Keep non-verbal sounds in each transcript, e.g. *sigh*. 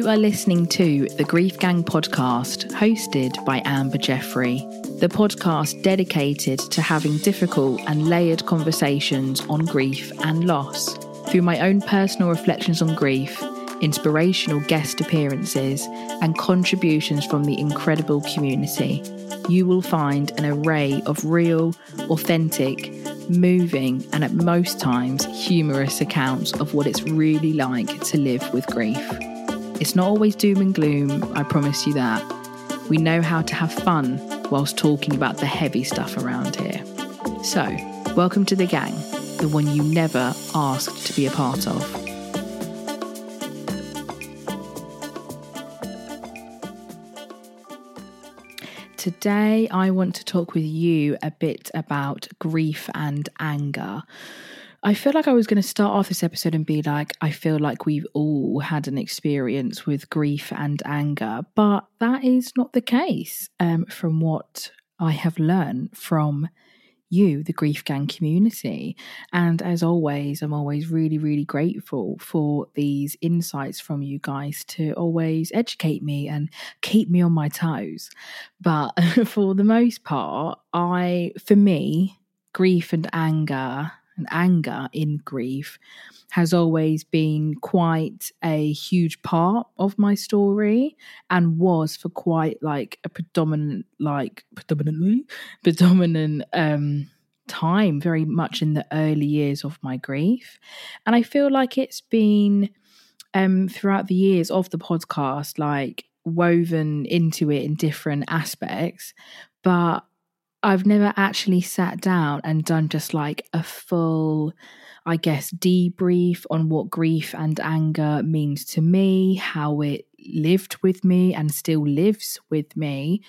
You are listening to the Grief Gang podcast, hosted by Amber Jeffrey. The podcast dedicated to having difficult and layered conversations on grief and loss. Through my own personal reflections on grief, inspirational guest appearances, and contributions from the incredible community, you will find an array of real, authentic, moving, and at most times humorous accounts of what it's really like to live with grief. It's not always doom and gloom, I promise you that. We know how to have fun whilst talking about the heavy stuff around here. So, welcome to the gang, the one you never asked to be a part of. Today, I want to talk with you a bit about grief and anger. I feel like I was going to start off this episode and be like, I feel like we've all had an experience with grief and anger, but that is not the case um, from what I have learned from you, the Grief Gang community. And as always, I'm always really, really grateful for these insights from you guys to always educate me and keep me on my toes. But *laughs* for the most part, I, for me, grief and anger and anger in grief has always been quite a huge part of my story and was for quite like a predominant like predominantly? predominant um time very much in the early years of my grief. And i feel like it's been um throughout the years of the podcast like woven into it in different aspects but I've never actually sat down and done just like a full, I guess, debrief on what grief and anger means to me, how it lived with me and still lives with me.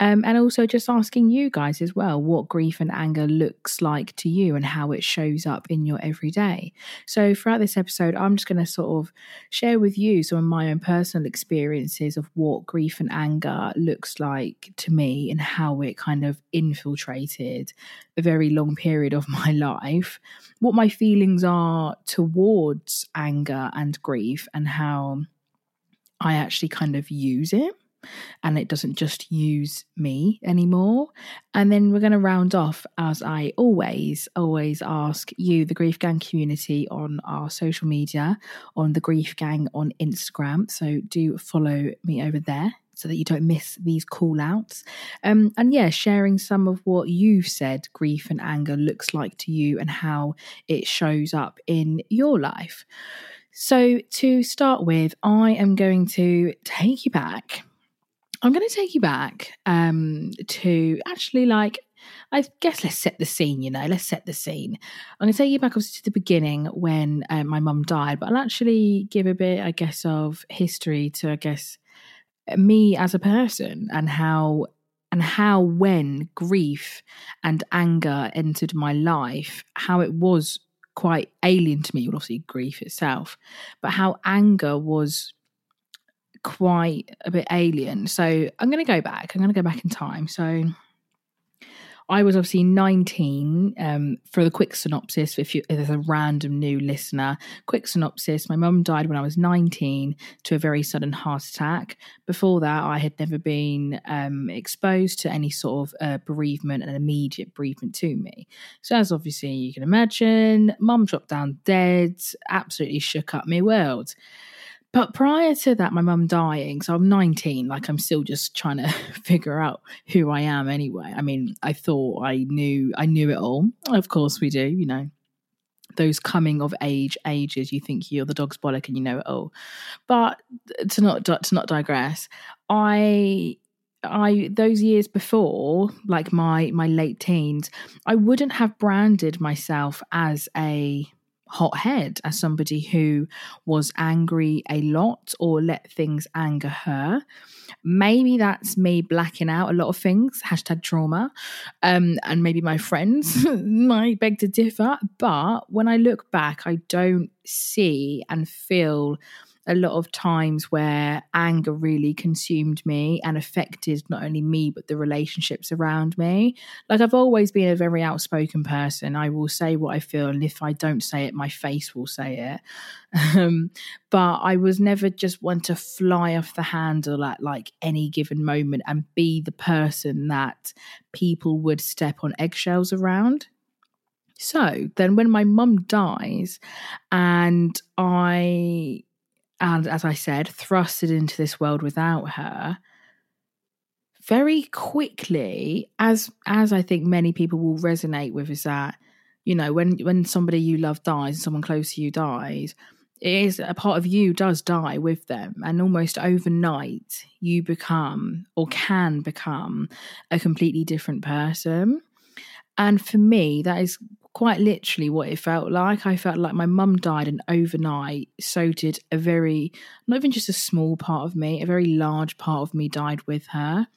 Um, and also just asking you guys as well what grief and anger looks like to you and how it shows up in your everyday. So, throughout this episode, I'm just going to sort of share with you some of my own personal experiences of what grief and anger looks like to me and how it kind of infiltrated a very long period of *laughs* my life, what my feelings are towards anger and grief, and how I actually kind of use it and it doesn't just use me anymore. And then we're going to round off, as I always, always ask you, the Grief Gang community, on our social media, on the Grief Gang on Instagram. So do follow me over there so that you don't miss these call outs. Um, and yeah, sharing some of what you've said grief and anger looks like to you and how it shows up in your life. So, to start with, I am going to take you back I'm going to take you back um, to actually like I guess let's set the scene, you know, let's set the scene. I'm going to take you back obviously to the beginning when uh, my mum died, but I'll actually give a bit, I guess, of history to, I guess, me as a person and how and how when grief and anger entered my life, how it was quite alien to me, well, obviously grief itself, but how anger was quite a bit alien. So I'm going to go back. I'm going to go back in time. So I was obviously 19. Um, for the quick synopsis, if, you, if there's a random new listener, quick synopsis: my mum died when I was 19 to a very sudden heart attack. Before that, I had never been um, exposed to any sort of uh, bereavement and immediate bereavement to me. So, as obviously you can imagine, mum dropped down dead, absolutely shook up my world. But prior to that, my mum dying, so I'm 19, like I'm still just trying to *laughs* figure out who I am anyway. I mean, I thought I knew I knew it all. Of course we do, you know. Those coming of age ages, you think you're the dog's bollock and you know it all. But to not to not digress, I I those years before, like my my late teens, I wouldn't have branded myself as a hothead as somebody who was angry a lot or let things anger her. Maybe that's me blacking out a lot of things, hashtag trauma. Um, and maybe my friends *laughs* might beg to differ. But when I look back, I don't see and feel a lot of times where anger really consumed me and affected not only me but the relationships around me. Like I've always been a very outspoken person. I will say what I feel, and if I don't say it, my face will say it. Um, but I was never just one to fly off the handle at like any given moment and be the person that people would step on eggshells around. So then, when my mum dies, and I and as I said, thrusted into this world without her, very quickly, as as I think many people will resonate with, is that you know when when somebody you love dies, someone close to you dies, it is a part of you does die with them, and almost overnight you become or can become a completely different person. And for me, that is quite literally what it felt like. I felt like my mum died, and overnight, so did a very, not even just a small part of me, a very large part of me died with her.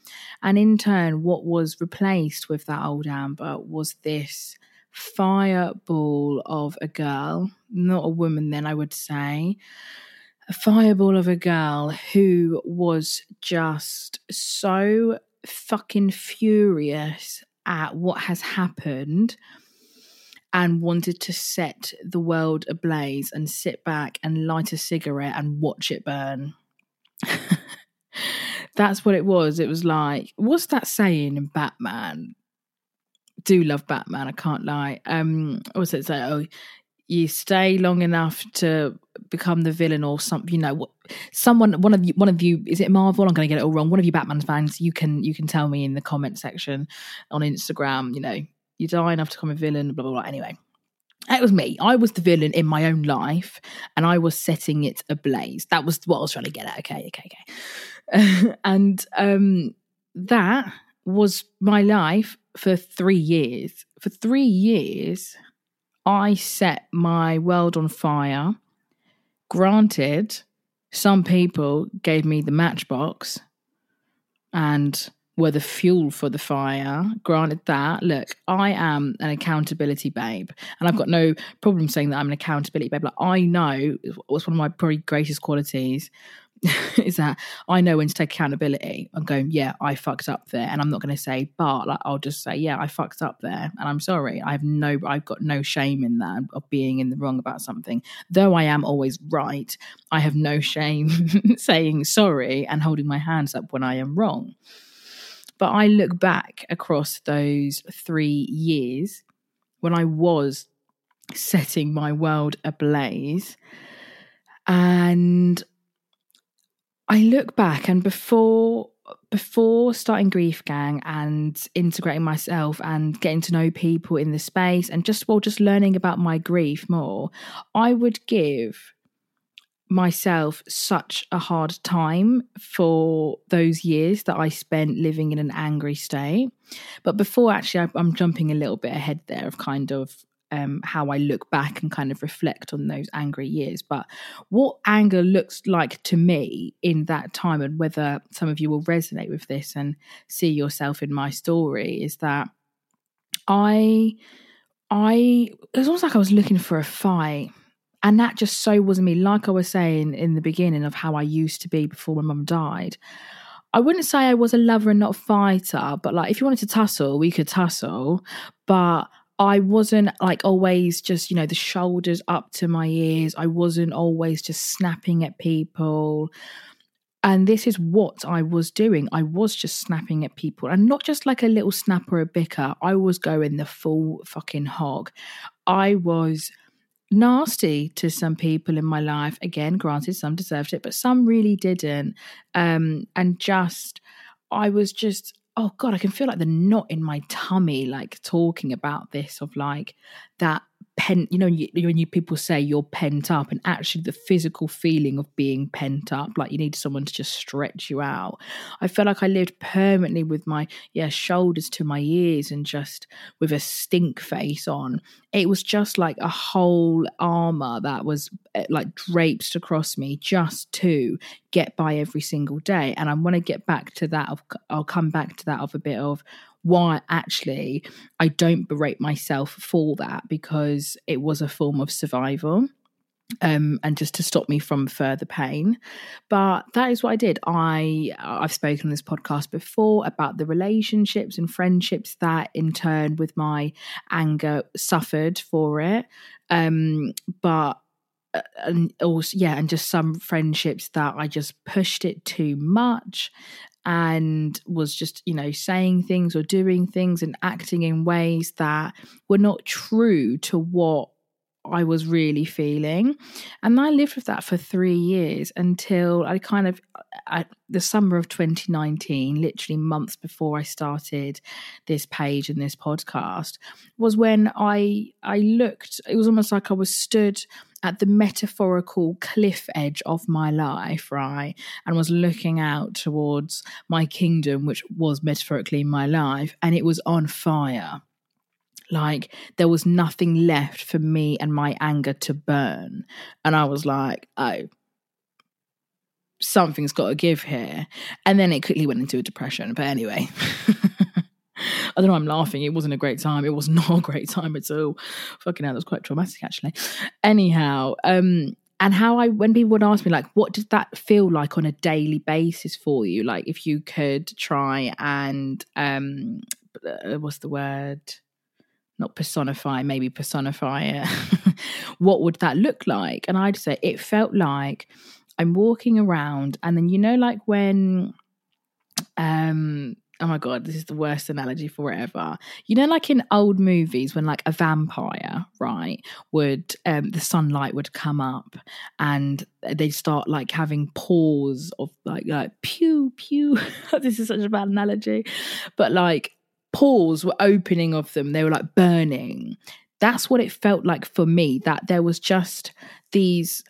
And in turn, what was replaced with that old Amber was this fireball of a girl, not a woman, then I would say. A fireball of a girl who was just so fucking furious at what has happened and wanted to set the world ablaze and sit back and light a cigarette and watch it burn. *laughs* That's what it was. It was like, what's that saying in Batman? Do love Batman, I can't lie. Um, what's it say? Oh, you stay long enough to become the villain or something you know someone one of you one of you is it marvel i'm going to get it all wrong one of you batman fans you can you can tell me in the comment section on instagram you know you die enough to become a villain, blah, blah, blah. Anyway, it was me. I was the villain in my own life and I was setting it ablaze. That was what I was trying to get at. Okay, okay, okay. *laughs* and um, that was my life for three years. For three years, I set my world on fire. Granted, some people gave me the matchbox and were the fuel for the fire. Granted that, look, I am an accountability babe, and I've got no problem saying that I'm an accountability babe. Like I know what's one of my probably greatest qualities *laughs* is that I know when to take accountability. I'm going, yeah, I fucked up there, and I'm not going to say, but like I'll just say, yeah, I fucked up there, and I'm sorry. I have no, I've got no shame in that of being in the wrong about something. Though I am always right, I have no shame *laughs* saying sorry and holding my hands up when I am wrong. But I look back across those three years when I was *laughs* setting my world ablaze. And I look back and before before starting Grief Gang and integrating myself and getting to know people in the space and just well just learning about my grief more, I would give myself such a hard time for those years that I spent living in an angry state. But before, actually, I, am jumping a little bit ahead there of kind of um, how I look back and kind of reflect on those angry years. But what anger looks like to me in that time, and whether some of you will resonate with this and see yourself in my story, is that I, I, it was almost like I was looking for a fight And that just so wasn't me. Like I was saying in the beginning of how I used to be before my mum died. I wouldn't say I was a lover and not a fighter, but like if you wanted to tussle, we could tussle. But I wasn't like always just, you know, the shoulders up to my ears. I wasn't always just snapping at people. And this is what I was doing. I was just snapping at people and not just like a little snap or a bicker. I was going the full fucking hog. I was nasty to some people in my life. Again, granted, some deserved it, but some really didn't. Um, and just, I was just, oh God, I can feel like the knot in my tummy, like talking about this of like that pent you know you, when you people say you're pent up and actually the physical feeling of being pent up like you need someone to just stretch you out. I felt like i lived permanently with my yeah shoulders to my ears and just with a stink face on. It was just like a whole armor that was eh, like draped across me just to get by every single day. And i want to get back to that i'll come back to that of a bit of why actually I don't berate myself for that because it was a form of survival. Um, and just to stop me from further pain. But that is what I did. I I've spoken on this podcast before about the relationships and friendships that in turn with my anger suffered for it. Um, but uh, and also yeah and just some friendships that i just pushed it too much and was just, you know, saying things or doing things and acting in ways that were not true to what I was really feeling. And I lived with that for three years until I kind of, uh, at the summer of 2019, literally months before I started this page and this podcast, was when I I looked. It was almost like I was stood at the metaphorical cliff edge of my life, right? And was looking out towards my kingdom, which was metaphorically my life, and it was on fire. Like there was nothing left for me and my anger to burn. And I was like, oh, something's got to give here. And then it quickly went into a depression. But anyway. *laughs* I don't know, I'm laughing. It wasn't a great time. It was *laughs* not a great time at all. Fucking hell, that was quite traumatic actually. Anyhow, um, and how I when people would ask me like what did that feel like on a daily basis for you like if you could try and um uh, what's the word not personify maybe personify it *laughs* what would that look like and I'd say it felt like I'm walking around and then you know like when um oh my god, this is the worst analogy for ever. You know, like in old movies when like a vampire, right, would um the sunlight would come up and they'd start like having pores of like like pew pew. *laughs* this is such a bad analogy, but like pores were opening of them. They were like burning. That's what it felt like for me. That there was just these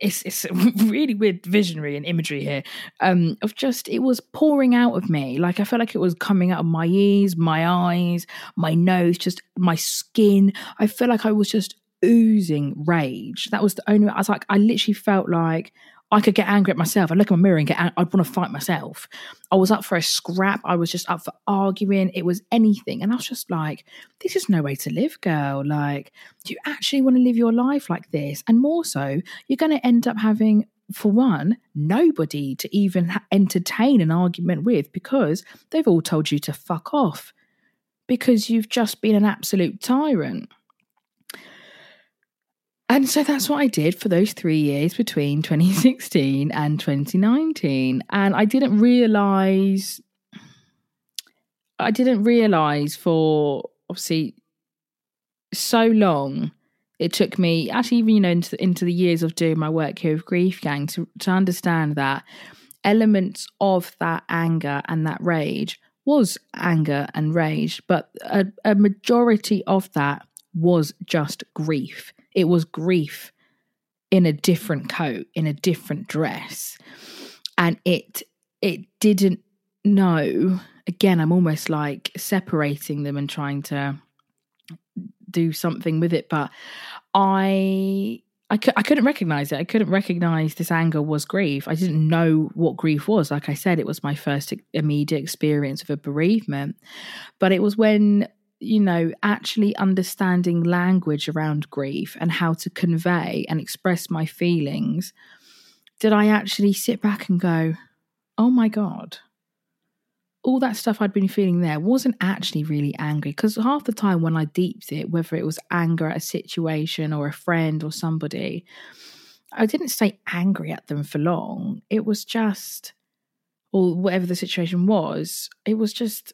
it's it's *laughs* really weird visionary and imagery here um of just it was pouring out of me like i felt like it was coming out of my ears my eyes my nose just my skin i felt like i was just oozing rage that was the only i was like i literally felt like I could get angry at myself. I'd look in my mirror and get, I'd want to fight myself. I was up for a scrap. I was just up for arguing. It was anything. And I was just like, this is no way to live, girl. Like, do you actually want to live your life like this? And more so, you're going to end up having, for one, nobody to even entertain an argument with because they've all told you to fuck off because you've just been an absolute tyrant. And so that's what I did for those three years between *laughs* 2016 and 2019. And I didn't realize, I didn't realize for obviously so long. It took me actually even you know into, into the years of doing my work here with Grief Gang to, to understand that elements of that anger and that rage was anger and rage, but a, a majority of that was just grief it was grief in a different coat, in a different dress. And it it didn't know. Again, I'm almost like separating them and trying to do something with it, but I I, cu- I couldn't recognize it. I couldn't recognize this anger was grief. I didn't know what grief was. Like I said, it was my first immediate experience of a bereavement. But it was when you know, actually understanding language around grief and how to convey and express my feelings, did I actually sit back and go, oh my God, all that stuff I'd been feeling there wasn't actually really angry. Because half the time when I deeped it, whether it was anger at a situation or a friend or somebody, I didn't stay angry at them for long. It was just, or whatever the situation was, it was just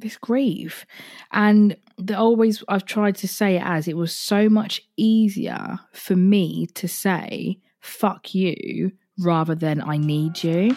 this grief. And the always I've tried to say it as it was so much easier for me to say fuck you rather than I need you.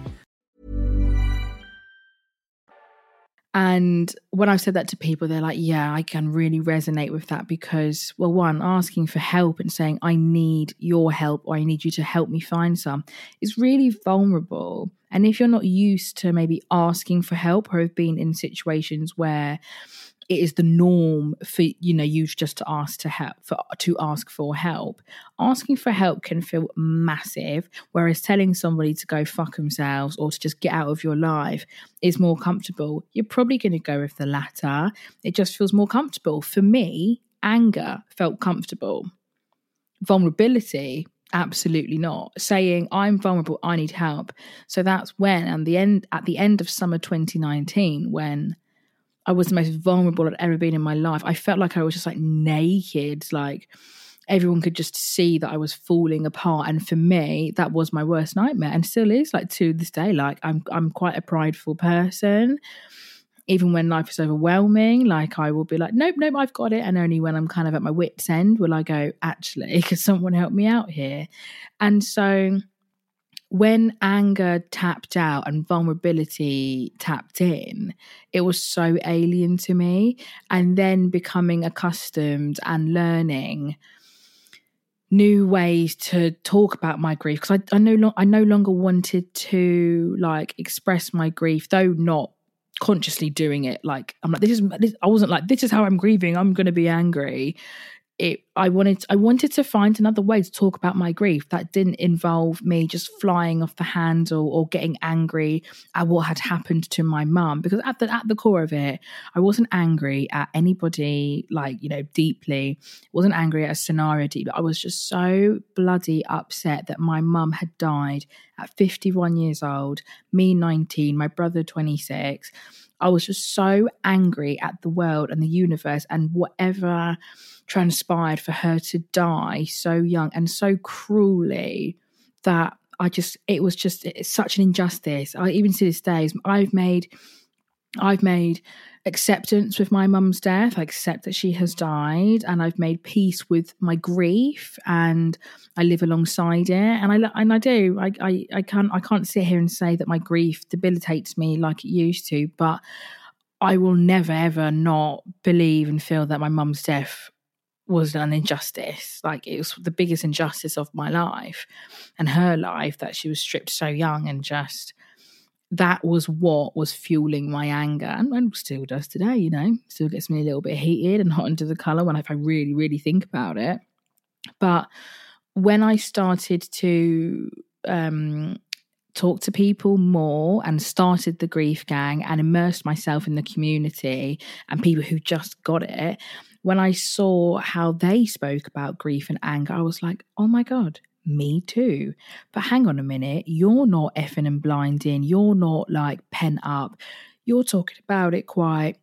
And when I've said that to people, they're like, yeah, I can really resonate with that because, well, one, asking for help and saying, I need your help or I need you to help me find some is really vulnerable. And if you're not used to maybe asking for help or have been in situations where it is the norm for you know you just to ask to help for to ask for help. Asking for help can feel massive whereas telling somebody to go fuck themselves or to just get out of your life is more comfortable. You're probably going to go with the latter. It just feels more comfortable. For me anger felt comfortable. Vulnerability? Absolutely not. Saying i'm vulnerable i need help. So that's when and the end at the end of summer 2019 when I was the most vulnerable I'd ever been in my life. I felt like I was just like naked, like everyone could just see that I was falling apart. And for me, that was my worst nightmare and still is like to this day. Like I'm I'm quite a prideful person. Even when life is overwhelming, like I will be like, nope, nope, I've got it. And only when I'm kind of at my wit's end will I go, actually, *laughs* could someone help me out here? And so when anger tapped out and vulnerability tapped in, it was so alien to me. And then becoming accustomed and learning new ways to talk about my grief because I, I no lo- I no longer wanted to like express my grief, though not consciously doing it. Like I'm like this is this, I wasn't like this is how I'm grieving. I'm going to be angry it I wanted I wanted to find another way to talk about my grief that didn't involve me just flying off the handle or getting angry at what had happened to my mum because at the at the core of it I wasn't angry at anybody like you know deeply. Wasn't angry at a scenario deep I was just so bloody upset that my mum had died at 51 years old me 19 my brother 26 I was just so angry at the world and the universe and whatever transpired for her to die so young and so cruelly that I just it was just such an injustice. I even to this day I've made I've made acceptance with my mum's death. I accept that she has died, and I've made peace with my grief, and I live alongside it. And I and I do. I I, I can't I can't sit here and say that my grief debilitates me like it used to, but I will never ever not believe and feel that my mum's death was an injustice. Like it was the biggest injustice of my life and her life that she was stripped so young and just that was what was fueling my anger and, and still does today, you know, still gets me a little bit heated and *laughs* hot under the color when I, if I really, really think about it. But when I started to um, talk to people more and started the grief gang and immersed myself in the community and people who just got it, when I saw how they spoke about grief and anger, I was like, oh my God, me too. But hang on a minute, you're not effing and blinding, you're not like pent up. You're talking about it quite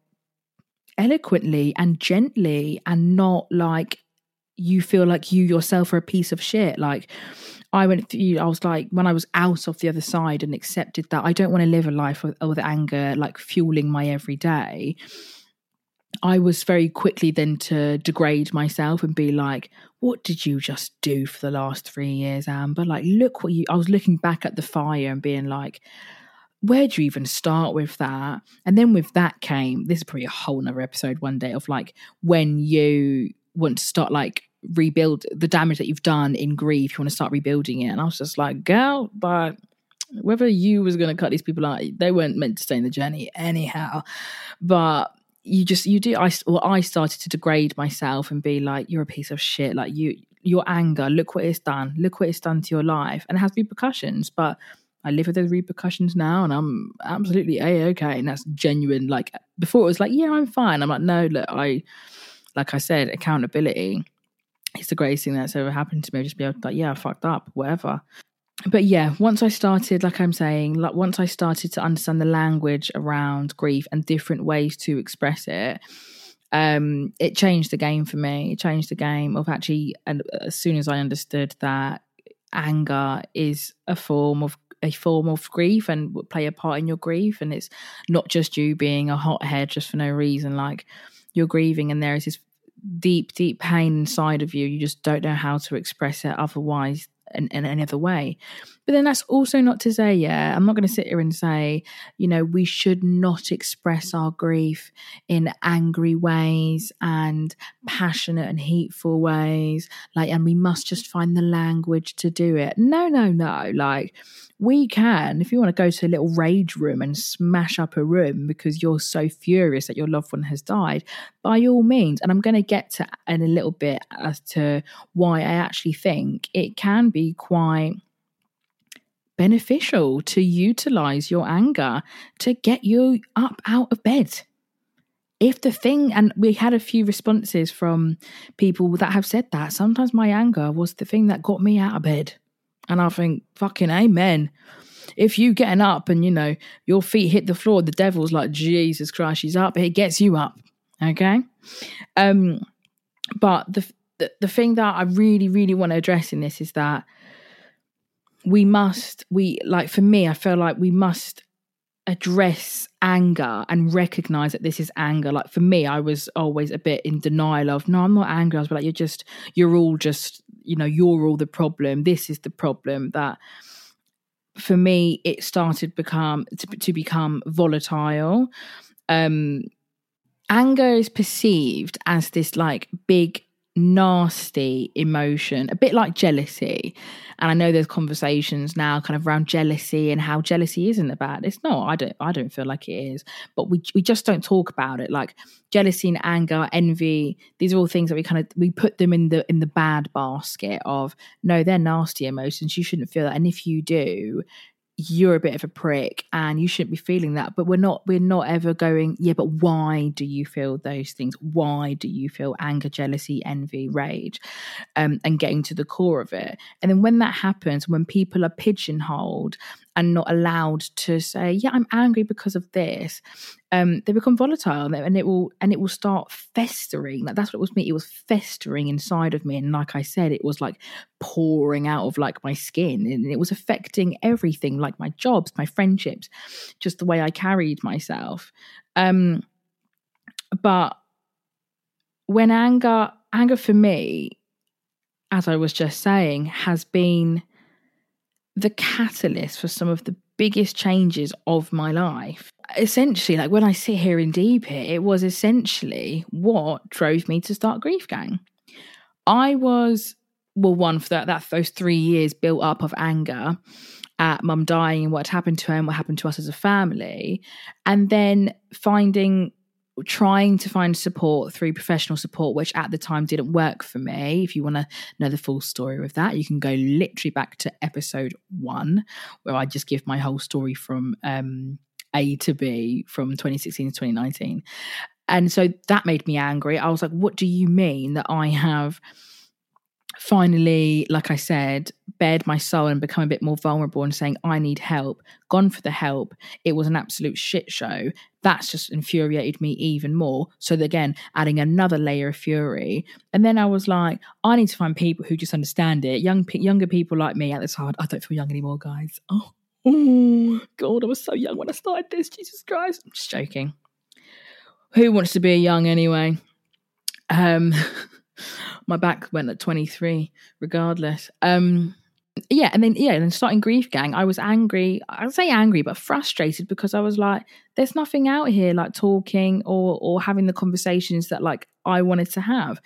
eloquently and gently and not like you feel like you yourself are a piece of shit. Like I went through, I was like, when I was out of the other side and accepted that I don't want to live a life with, anger, like fueling my everyday, I was very quickly then to degrade myself and be like, what did you just do for the last three years, Amber? Like, look what you, I was looking back at the fire and being like, where do you even start with that? And then with that came, this is probably a whole nother episode one day of like when you want to start like rebuild the damage that you've done in grief, you want to start rebuilding it. And I was just like, girl, but whether you was going to cut these people out, they weren't meant to stay in the journey anyhow. But you just you do i well i started to degrade myself and be like you're a piece of shit. Like you your anger look what it's done. Look what it's done to your life. And it has repercussions but i live with those repercussions now and i'm absolutely a-okay and that's genuine. Like before it was like yeah i'm fine. I'm like no look i like i said accountability is the greatest thing that's ever happened to me. Just be able to like yeah i fucked up whatever but yeah, once I started, like I'm saying, like once I started to understand the language around grief and different ways to express it, um, it changed the game for me. It changed the game of actually, and as soon as I understood that anger is a form of a form of grief and would play a part in your grief, and it's not just you being a hothead just for no reason. Like you're grieving, and there is this deep, deep pain inside of you. You just don't know how to express it. Otherwise, in, in any other way. But then that's also not to say, yeah, I'm not going to sit here and say, you know, we should not express our grief in angry ways and passionate and hateful ways. Like, and we must just find the language to do it. No, no, no. Like, we can, if you want to go to a little rage room and smash up a room because you're so furious that your loved one has died, by all means. And I'm going to get to in a little bit as to why I actually think it can be quite beneficial to utilize your anger to get you up out of bed. If the thing, and we had a few responses from people that have said that sometimes my anger was the thing that got me out of bed. And I think, fucking amen. If you getting up and you know your feet hit the floor, the devil's like, Jesus Christ, she's up. It gets you up. Okay. Um, but the, the the thing that I really, really want to address in this is that we must, we like for me, I feel like we must address anger and recognize that this is anger. Like for me, I was always a bit in denial of, no, I'm not angry. I was like, you're just, you're all just, you know, you're all the problem. This is the problem that for me, it started become to, to become volatile. Um, anger is perceived as this like big nasty emotion, a bit like jealousy. And I know there's conversations now kind of around jealousy and how jealousy isn't bad. It's not. I don't I don't feel like it is. But we we just don't talk about it. Like jealousy and anger, envy, these are all things that we kind of we put them in the in the bad basket of no, they're nasty emotions. You shouldn't feel that. And if you do, you're a bit of a prick and you shouldn't be feeling that but we're not we're not ever going yeah but why do you feel those things? Why do you feel anger jealousy envy rage? Um, and getting to the core of it. And then when that happens when people are pigeonholed and not allowed to say, "Yeah, I'm angry because of this," um, they become volatile, and it will and it will start festering. Like that's what it was me. It was festering inside of me, and like I said, it was like pouring out of like my skin, and it was affecting everything, like my jobs, my friendships, just the way I carried myself. Um, but when anger, anger for me, as I was just saying, has been the catalyst for some of the biggest changes of my life. Essentially, like when I sit here in deep it, it was essentially what drove me to start Grief Gang. I was, well, one for that, that those three years built up of anger at mum dying and what happened to her and what happened to us as a family. And then finding trying to find support through professional support, which at the time didn't work for me. If you want to know the full story of that, you can go literally back to episode one, where I just give my whole story from um, A to B from 2016 to 2019. And so that made me angry. I was like, what do you mean that I have finally, like I said, bared my soul and become a bit more vulnerable and saying, I need help, gone for the help. It was an absolute shit show. That's just infuriated me even more. So, again, adding another layer of fury. And then I was like, I need to find people who just understand it. Young, younger people like me at this hard. I don't feel young anymore, guys. Oh, oh, God, I was so young when I started this. Jesus Christ. I'm just joking. Who wants to be young anyway? Um, *laughs* my back went at 23 regardless. Um yeah and then yeah and then starting grief gang i was angry i'd say angry but frustrated because i was like there's nothing out here like talking or or having the conversations that like i wanted to have.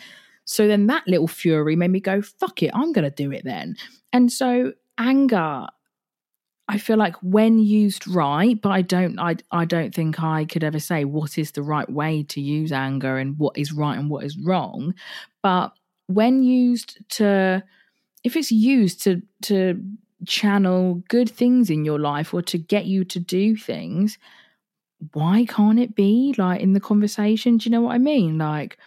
So then that little fury made me go fuck it i'm gonna do it then. And so anger I feel like when used right, but I don't I I don't think I could ever say what is the right way to use anger and what is right and what is wrong. But when used to if it's used to to channel good things in your life or to get you to do things why can't it be like in the conversation do you know what i mean like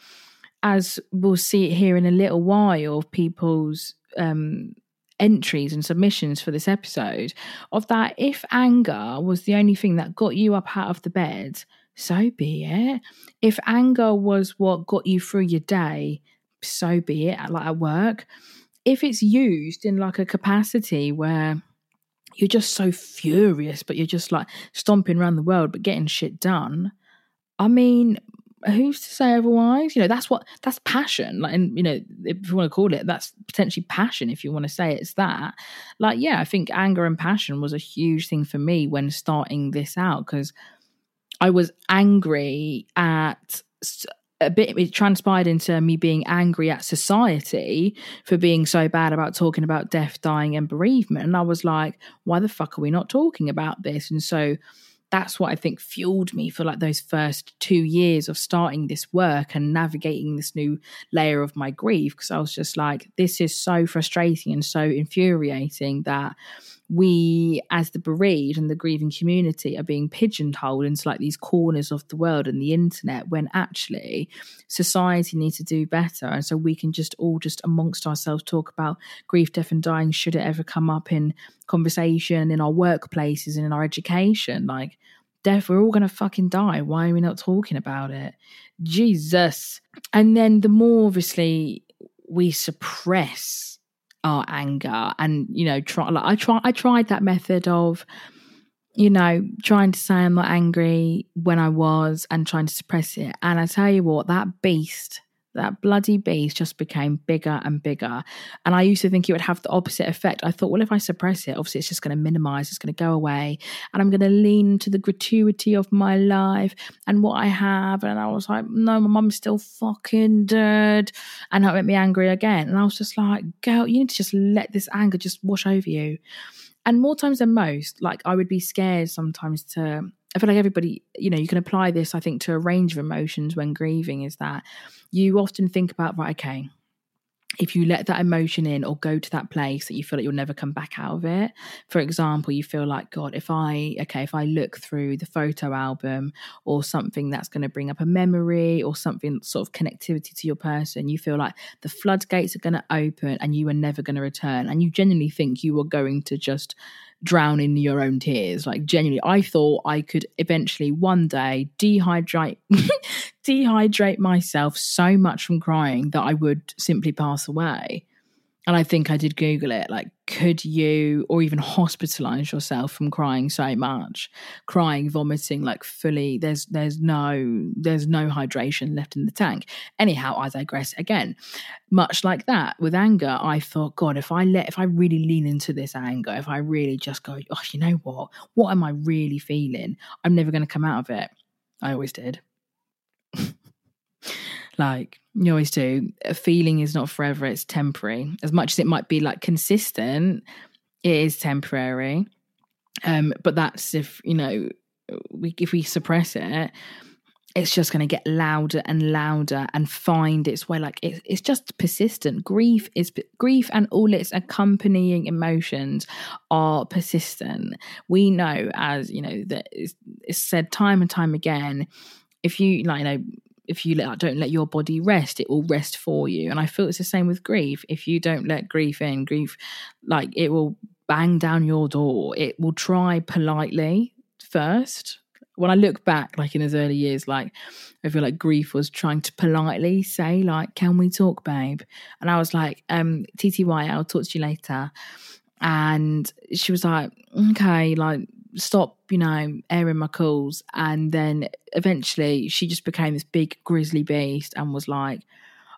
as we'll see it here in a little while of people's um entries and submissions for this episode of that if anger was the only thing that got you up out of the bed so be it if anger was what got you through your day so be it, like at work. If it's used in like a capacity where you're just so furious, but you're just like stomping around the world, but getting shit done. I mean, who's to say otherwise? You know, that's what that's passion. Like, and you know, if you want to call it, that's potentially passion. If you want to say it's that, like, yeah, I think anger and passion was a huge thing for me when starting this out because I was angry at a bit it transpired into me being angry at society for being so bad about talking about death dying and bereavement and i was like why the fuck are we not talking about this and so that's what i think fueled me for like those first two years of starting this work and navigating this new layer of my grief because i was just like this is so frustrating and so infuriating that we, as the bereaved and the grieving community, are being pigeonholed into like these corners of the world and the internet when actually society needs to do better. And so we can just all just amongst ourselves talk about grief, death, and dying should it ever come up in conversation in our workplaces and in our education. Like, death, we're all going to fucking die. Why are we not talking about it? Jesus. And then the more obviously we suppress our anger and you know try like i try i tried that method of you know trying to say i'm not angry when i was and trying to suppress it. And i tell you what that beast that bloody beast just became bigger and bigger. And I used to think it would have the opposite effect. I thought, well, if I suppress it, obviously it's just going to minimize, it's going to go away. And I'm going to lean into the gratuity of my life and what I have. And I was like, no, my mum's still fucking dead. And that made me angry again. And I was just like, girl, you need to just let this anger just wash over you. And more times than most, like I would be scared sometimes to I feel like everybody, you know, you can apply this, I think, to a range of emotions when grieving is that you often think about, right, okay, if you let that emotion in or go to that place that you feel like you'll never come back out of it. For example you feel like god if i okay if i look through the photo album or something that's going to bring up a memory or something sort of connectivity to your person you feel like the floodgates are going to open and you are never going to return. And you genuinely think you are going to just drown in your own tears. Like genuinely, I thought I could eventually one day dehydrate *laughs* dehydrate myself so much from crying that I would simply pass away and I think I did Google it. Like, could you, or even hospitalize yourself from crying so much, crying, vomiting, like fully? There's there's no there's no hydration left in the tank. Anyhow, I digress again. Much like that with anger, I thought, God, if I let, if I really lean into this anger, if I really just go, oh, you know what? What am I really feeling? I'm never going to come out of it. I always did. *laughs* Like you always do, a feeling is not forever, it's temporary. As much as it might be like consistent, it is temporary. Um, but that's if, you know, we if we suppress it, it's just going to get louder and louder and find its way like it, it's just persistent grief is grief and all its accompanying emotions are persistent we know as you know that it's, it's said time and time again if you like you know if you let, don't let your body rest, it will rest for you. And I feel it's the same with grief. If you don't let grief in, grief, like it will bang down your door. It will try politely first. When I look back, like in his early years, like I feel like grief was trying to politely say, like, "Can we talk, babe?" And I was like, um, "TTY, I'll talk to you later." And she was like, "Okay, like stop, you know, airing my calls. And then eventually she just became this big grizzly beast and was like,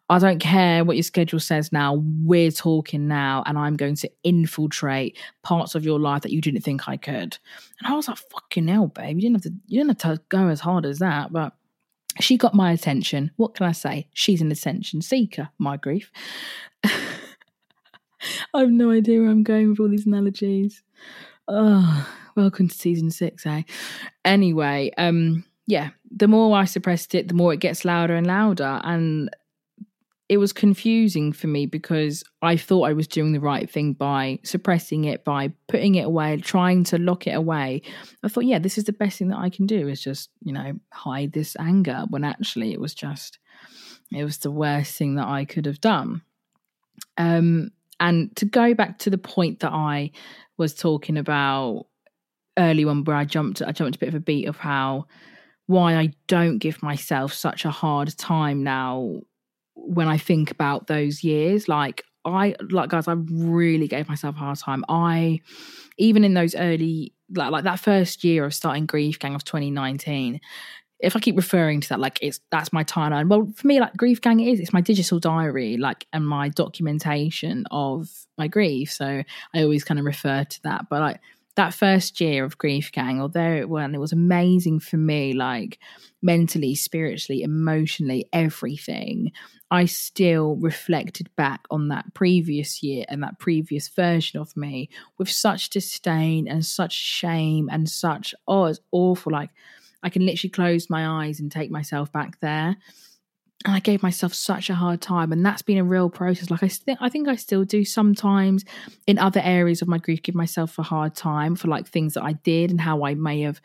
I don't care what your schedule says now. We're talking now, and I'm going to infiltrate parts of your life that you didn't think I could. And I was like, "Fucking hell, babe! You didn't have to. You didn't have to go as hard as that." But she got my attention. What can I say? She's an attention seeker. My grief. *laughs* I have no idea where I'm going with all these analogies. Oh, welcome to season six, eh? Anyway, um, yeah, the more I suppressed it, the more it gets louder and louder. And it was confusing for me because I thought I was doing the right thing by suppressing it, by putting it away, trying to lock it away. I thought, yeah, this is the best thing that I can do is just, you know, hide this anger when actually it was just, it was the worst thing that I could have done. Um, and to go back to the point that I was talking about early one where I jumped I jumped a bit of a beat of how why I don't give myself such a hard time now when I think about those years. Like I like guys, I really gave myself a hard time. I even in those early like like that first year of starting Grief Gang of 2019. If I keep referring to that, like it's that's my timeline. Well, for me, like Grief Gang is it's my digital diary, like and my documentation of my grief. So I always kind of refer to that. But like that first year of Grief Gang, although it, when it was amazing for me, like mentally, spiritually, emotionally, everything, I still reflected back on that previous year and that previous version of me with such disdain and such shame and such, oh, it's awful. Like I can literally close my eyes and take myself back there and I gave myself such a hard time, and that's been a real process. Like I think, I think I still do sometimes in other areas of my grief, give myself a hard time for like things that I did and how I may have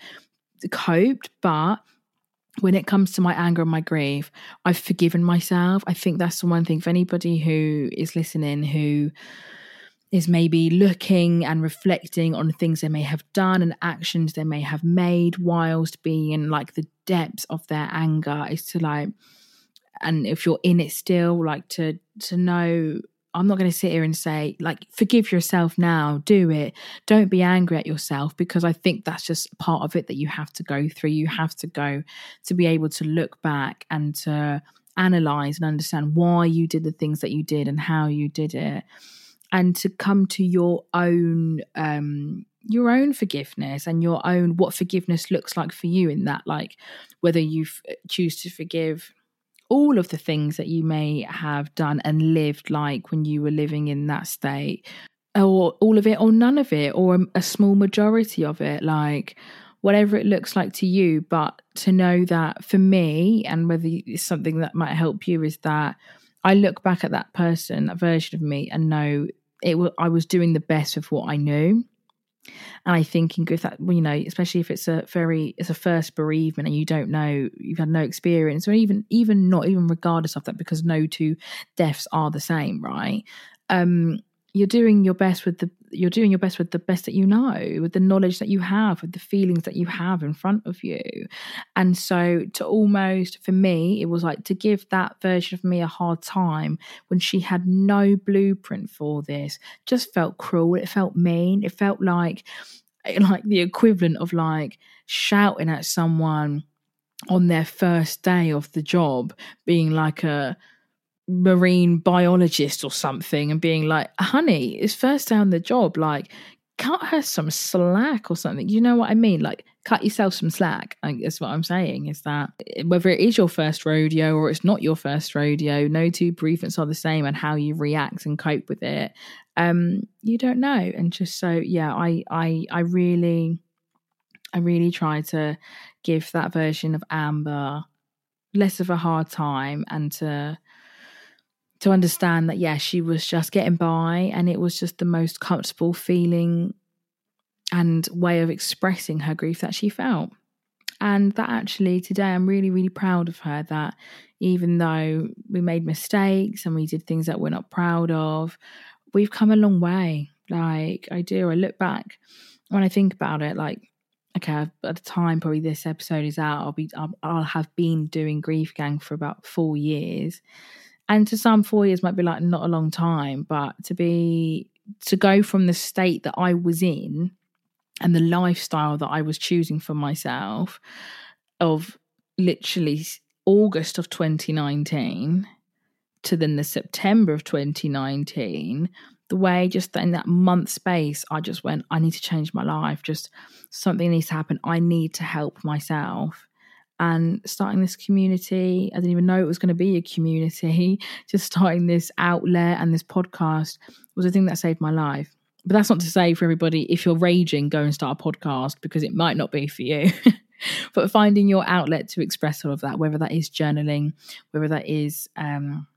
coped. But when it comes to my anger and my grief, I've forgiven myself. I think that's the one thing for anybody who is listening who is maybe looking and reflecting on things they may have done and actions they may have made whilst being in like the depths of their anger is to like and if you're in it still like to to know I'm not going to sit here and say, like, forgive yourself now, do it. Don't be angry at yourself because I think that's just part of it that you have to go through. You have to go to be able to look back and to analyze and understand why you did the things that you did and how you did it and to come to your own um your own forgiveness and your own what forgiveness looks like for you in that like whether you choose to forgive all of the things that you may have done and lived like when you were living in that state, or all of it, or none of it, or a, small majority of it, like whatever it looks like to you. But to know that for me, and whether it's something that might help you, is that I look back at that person, that version of me, and know it. I was doing the best with what I knew and I think in that, you know, especially if it's a very, it's a first bereavement and you don't know, you've had no experience, or even, even not even regardless of that, because no two deaths are the same, right? Um, you're doing your best with the you're doing your best with the best that you know with the knowledge that you have with the feelings that you have in front of you. And so to almost for me it was like to give that version of me a hard time when she had no blueprint for this. Just felt cruel. It felt mean. It felt like *laughs* like the equivalent of like shouting at someone on their first day of the job being like a marine biologist or something and being like, honey, it's first day on the job. Like, cut her some slack or something. You know what I mean? Like, cut yourself some slack. Like, that's what I'm saying is that whether it is your first rodeo or it's not your first rodeo, no two bereavements are the same and how you react and cope with it. Um, you don't know. And just so, yeah, I, I, I really, I really try to give that version of Amber less of a hard time and to to understand that yeah she was just getting by and it was just the most comfortable feeling and way of expressing her grief that she felt And that actually today, I'm really, really proud of her that even though we made mistakes and we did things that we're not proud of, we've come a long way. Like I do, I look back when I think about it, like, okay, at the time probably this episode is out, I'll be, I'll, I'll have been doing Grief Gang for about four years. And to some, four years might be like not a long time, but to be, to go from the state that I was in and the lifestyle that I was choosing for myself of literally August of 2019 to then the September of 2019, the way just in that month space, I just went, I need to change my life. Just something needs to happen. I need to help myself. And starting this community, I didn't even know it was going to be a community. *laughs* Just starting this outlet and this podcast was the thing that saved my life. But that's not to say for everybody, if you're raging, go and start a podcast because it might not be for you. *laughs* but finding your outlet to express all of that, whether that is journaling, whether that is um,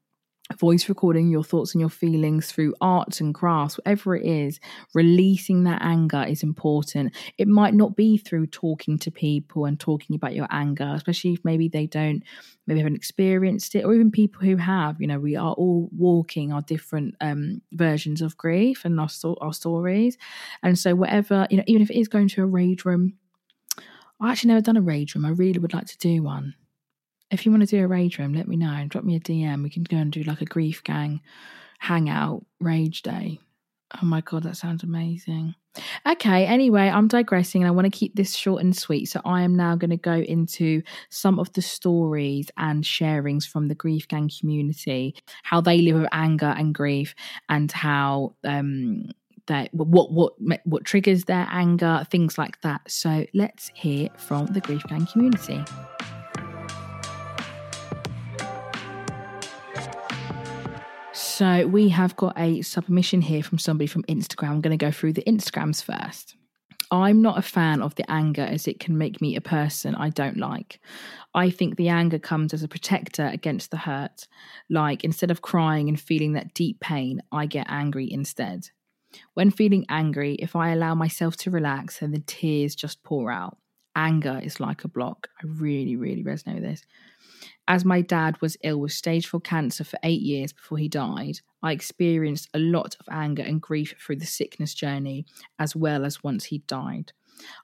voice recording your thoughts and your feelings through art and crafts, whatever it is, releasing that anger is important. It might not be through talking to people and talking about your anger, especially if maybe they don't, maybe haven't experienced it, or even people who have. You know, we are all walking our different um, versions of grief and our, our stories. And so, whatever, you know, even if it is going to a rage room, I actually never done a rage room. I really would like to do one if you want to do a rage room, let me know and drop me a DM. We can go and do like a grief gang hangout rage day. Oh my god, that sounds amazing. Okay, anyway, I'm digressing and I want to keep this short and sweet. So I am now going to go into some of the stories and sharings from the Grief Gang community, how they live with anger and grief, and how um that what what what triggers their anger, things like that. So let's hear from the Grief Gang community. So we have got a submission here from somebody from Instagram. I'm going to go through the Instagrams first. I'm not a fan of the anger as it can make me a person I don't like. I think the anger comes as a protector against the hurt. Like instead of crying and feeling that deep pain, I get angry instead. When feeling angry, if I allow myself to relax, then the tears just pour out. Anger is like a block. I really, really resonate with this. As my dad was ill with stage 4 cancer for eight years before he died, I experienced a lot of anger and grief through the sickness journey, as well as once he died.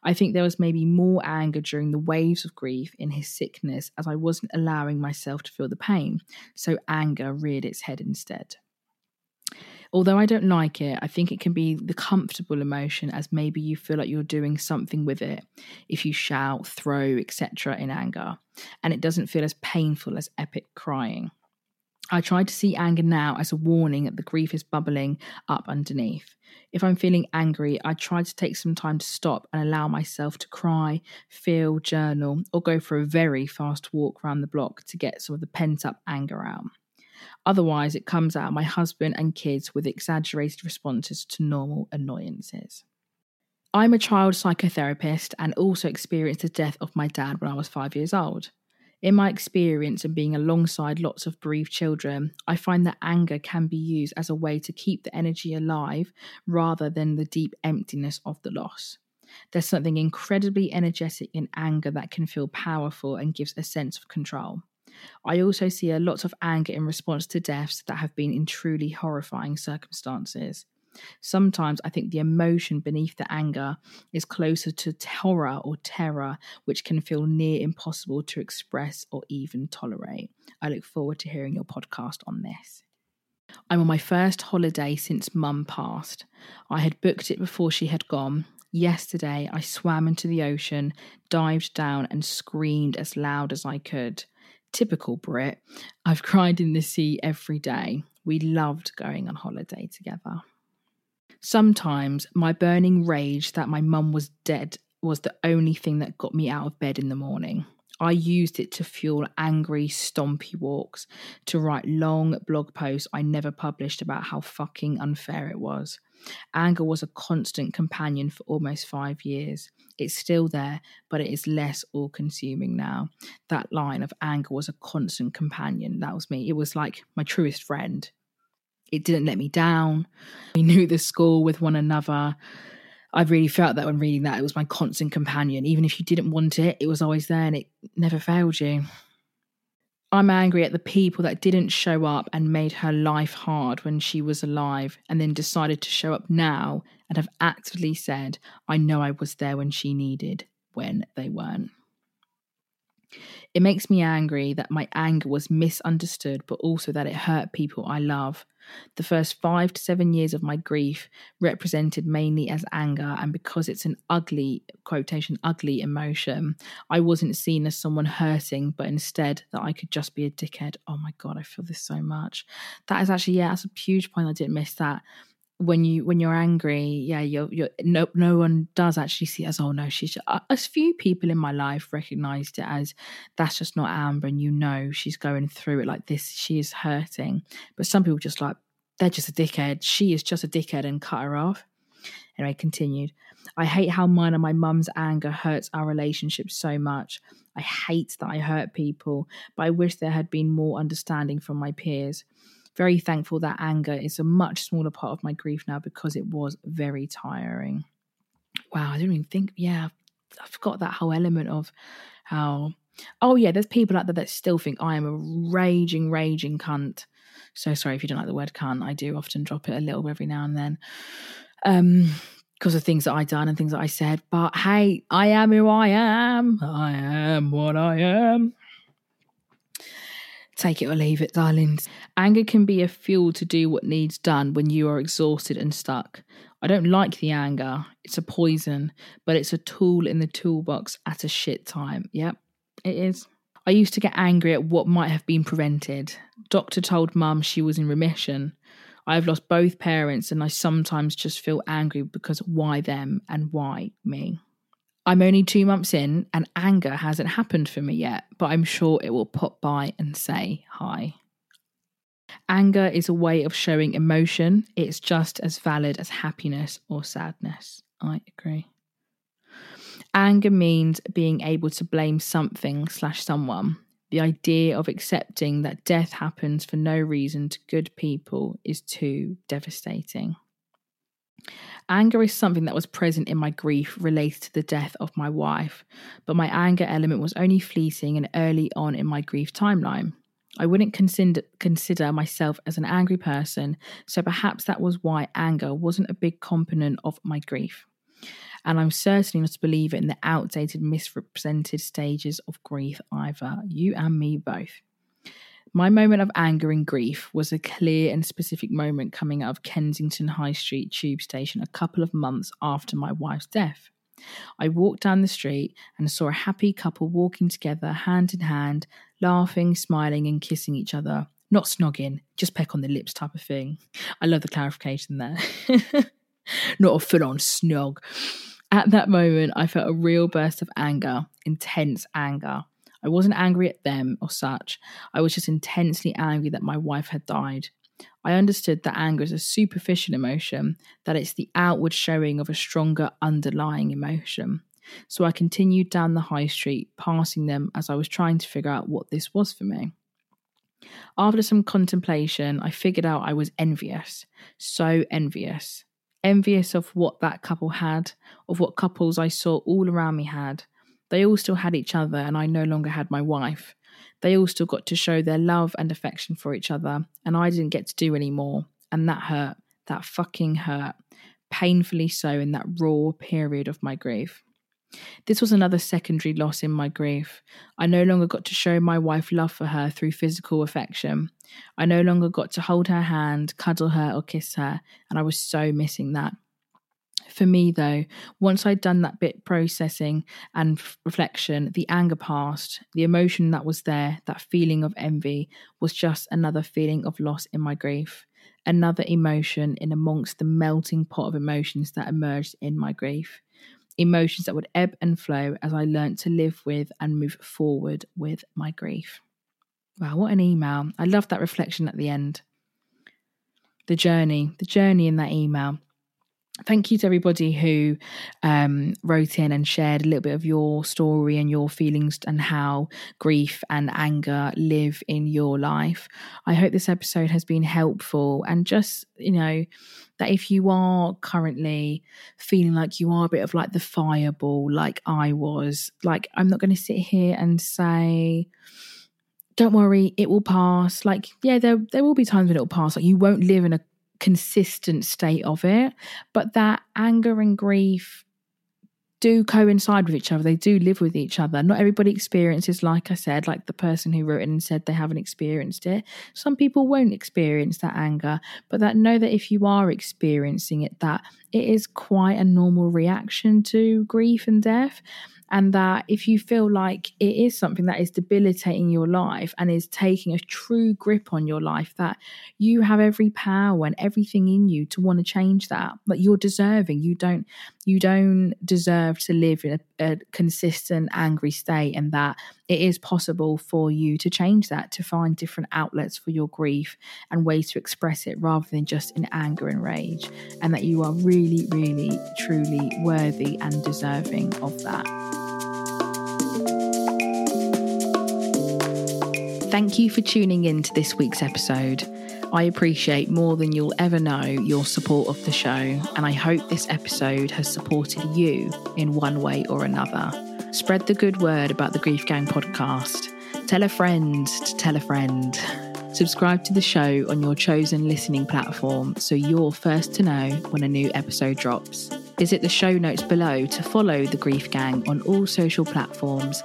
I think there was maybe more anger during the waves of grief in his sickness as I wasn't allowing myself to feel the pain, so anger reared its head instead. Although I don't like it, I think it can be the comfortable emotion as maybe you feel like you're doing something with it if you shout, throw, etc. in anger, and it doesn't feel as painful as epic crying. I try to see anger now as a warning that the grief is bubbling up underneath. If I'm feeling angry, I try to take some time to stop and allow myself to cry, feel, journal, or go for a very fast walk around the block to get some of the pent up anger out. Otherwise, it comes out my husband and kids with exaggerated responses to normal annoyances. I'm a child psychotherapist and also experienced the death of my dad when I was five years old. In my experience and being alongside lots of bereaved children, I find that anger can be used as a way to keep the energy alive rather than the deep emptiness of the loss. There's something incredibly energetic in anger that can feel powerful and gives a sense of control. I also see a lot of anger in response to deaths that have been in truly horrifying circumstances. Sometimes I think the emotion beneath the anger is closer to horror or terror, which can feel near impossible to express or even tolerate. I look forward to hearing your podcast on this. I'm on my first holiday since mum passed. I had booked it before she had gone. Yesterday, I swam into the ocean, dived down, and screamed as loud as I could typical Brit, I've cried in the sea every day. We loved going on holiday together. Sometimes my burning rage that my mum was dead was the only thing that got me out of bed in the morning. I used it to fuel angry, stompy walks, to write long blog posts I never published about how fucking unfair it was. Anger was a constant companion for almost five years. It's still there, but it is less all consuming now. That line of anger was a constant companion. That was me. It was like my truest friend. It didn't let me down. We knew the score with one another. I really felt that when reading that. It was my constant companion. Even if you didn't want it, it was always there and it never failed you. I'm angry at the people that didn't show up and made her life hard when she was alive and then decided to show up now and have actively said, I know I was there when she needed, when they weren't. It makes me angry that my anger was misunderstood, but also that it hurt people I love. The first five to seven years of my grief represented mainly as anger, and because it's an ugly, quotation, ugly emotion, I wasn't seen as someone hurting, but instead that I could just be a dickhead. Oh my God, I feel this so much. That is actually, yeah, that's a huge point. I didn't miss that when you when you're angry yeah you're, you're no no one does actually see it as oh no she's a few people in my life recognized it as that's just not amber and you know she's going through it like this she is hurting. But some people just like they're just a dickhead. She is just a dickhead and cut her off. Anyway continued. I hate how mine and my mum's anger hurts our relationship so much. I hate that i hurt people but i wish there had been more understanding from my peers very thankful that anger is a much smaller part of my grief now because it was very tiring. Wow, I didn't even think, yeah, I forgot that whole element of how, oh, yeah, there's people out there that still think I am a raging, raging cunt. So sorry if you don't like the word cunt. I do often drop it a little every now and then. Um, because of things that I done and things that I said. But hey, I am who I am. I am what I am. Take it or leave it, darlings. Anger can be a fuel to do what needs done when you are exhausted and stuck. I don't like the anger. It's a poison, but it's a tool in the toolbox at a shit time. Yep, it is. I used to get angry at what might have been prevented. Doctor told mum she was in remission. I have lost both parents and I sometimes just feel angry because why them and why me? I'm only two months in and anger hasn't happened for me yet, but I'm sure it will pop by and say hi. Anger is a way of showing emotion. It's just as valid as happiness or sadness. I agree. Anger means being able to blame something slash someone. The idea of accepting that death happens for no reason to good people is too devastating. Anger is something that was present in my grief related to the death of my wife, but my anger element was only fleeting and early on in my grief timeline. I wouldn't consider, consider myself as an angry person, so perhaps that was why anger wasn't a big component of my grief. And I'm certainly not a believer in the outdated, misrepresented stages of grief either. You and me both. My moment of anger and grief was a clear and specific moment coming out of Kensington High Street tube station a couple of months after my wife's death. I walked down the street and saw a happy couple walking together, hand in hand, laughing, smiling, and kissing each other. Not snogging, just peck on the lips type of thing. I love the clarification there. *laughs* Not a full on snog. At that moment, I felt a real burst of anger, intense anger. I wasn't angry at them or such. I was just intensely angry that my wife had died. I understood that anger is a superficial emotion, that it's the outward showing of a stronger underlying emotion. So I continued down the high street, passing them as I was trying to figure out what this was for me. After some contemplation, I figured out I was envious, so envious. Envious of what that couple had, of what couples I saw all around me had, they all still had each other, and I no longer had my wife. They all still got to show their love and affection for each other, and I didn't get to do any more. And that hurt. That fucking hurt. Painfully so in that raw period of my grief. This was another secondary loss in my grief. I no longer got to show my wife love for her through physical affection. I no longer got to hold her hand, cuddle her, or kiss her, and I was so missing that. For me, though, once I'd done that bit processing and f- reflection, the anger passed. The emotion that was there, that feeling of envy, was just another feeling of loss in my grief. Another emotion in amongst the melting pot of emotions that emerged in my grief. Emotions that would ebb and flow as I learnt to live with and move forward with my grief. Wow, what an email. I love that reflection at the end. The journey, the journey in that email thank you to everybody who um, wrote in and shared a little bit of your story and your feelings and how grief and anger live in your life. I hope this episode has been helpful and just, you know, that if you are currently feeling like you are a bit of like the fireball, like I was, like, I'm not going to sit here and say, don't worry, it will pass. Like, yeah, there there will be times when it will pass. Like, you won't live in a consistent state of it, but that anger and grief do coincide with each other. They do live with each other. Not everybody experiences, like I said, like the person who wrote it and said they haven't experienced it. Some people won't experience that anger, but that know that if you are experiencing it, that it is quite a normal reaction to grief and death and that if you feel like it is something that is debilitating your life and is taking a true grip on your life that you have every power and everything in you to want to change that that you're deserving. You don't you don't deserve to live in a, a consistent angry state and that it is possible for you to change that to find different outlets for your grief and ways to express it rather than just in anger and rage and that you are really really truly worthy and deserving of that Thank you for tuning in to this week's episode. I appreciate more than you'll ever know your support of the show, and I hope this episode has supported you in one way or another. Spread the good word about the Grief Gang podcast. Tell a friend to tell a friend. Subscribe to the show on your chosen listening platform so you're first to know when a new episode drops. Visit the show notes below to follow the Grief Gang on all social platforms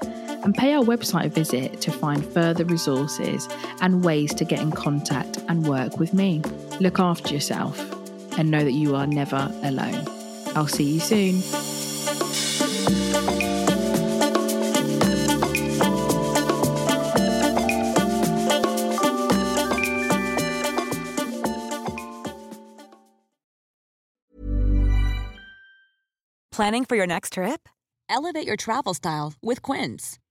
and pay our website a visit to find further resources and ways to get in contact and work with me. Look after yourself and know that you are never alone. I'll see you soon. Planning for your next trip? Elevate your travel style with Quince.